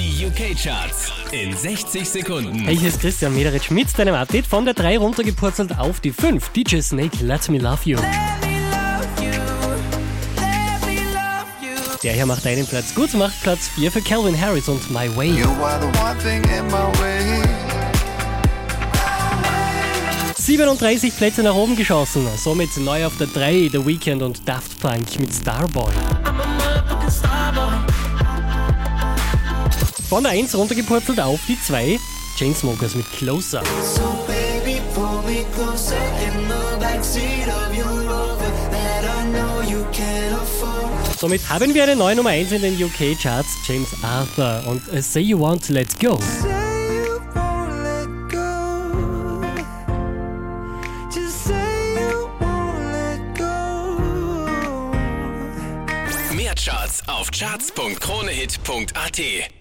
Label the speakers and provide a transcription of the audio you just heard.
Speaker 1: Die UK-Charts in 60 Sekunden.
Speaker 2: Hey, hier ist Christian Mederitsch mit deinem Update von der 3 runtergepurzelt auf die 5. DJ Snake, Let Me Love You. Der hier macht einen Platz gut, macht Platz 4 für Calvin Harris und My Way.
Speaker 3: You are the one thing in my way.
Speaker 2: 37 Plätze nach oben geschossen, somit neu auf der 3 The Weeknd und Daft Punk mit Starboy. Von der 1 runtergepurzelt auf die 2 Chainsmokers mit Closer.
Speaker 4: So baby, pull me closer in the backseat of your Rover that I know you can't afford.
Speaker 2: Somit haben wir eine neue Nummer 1 in den UK Charts, James Arthur und uh, Say You Want to let go.
Speaker 1: Mehr Charts auf charts.kronehit.at.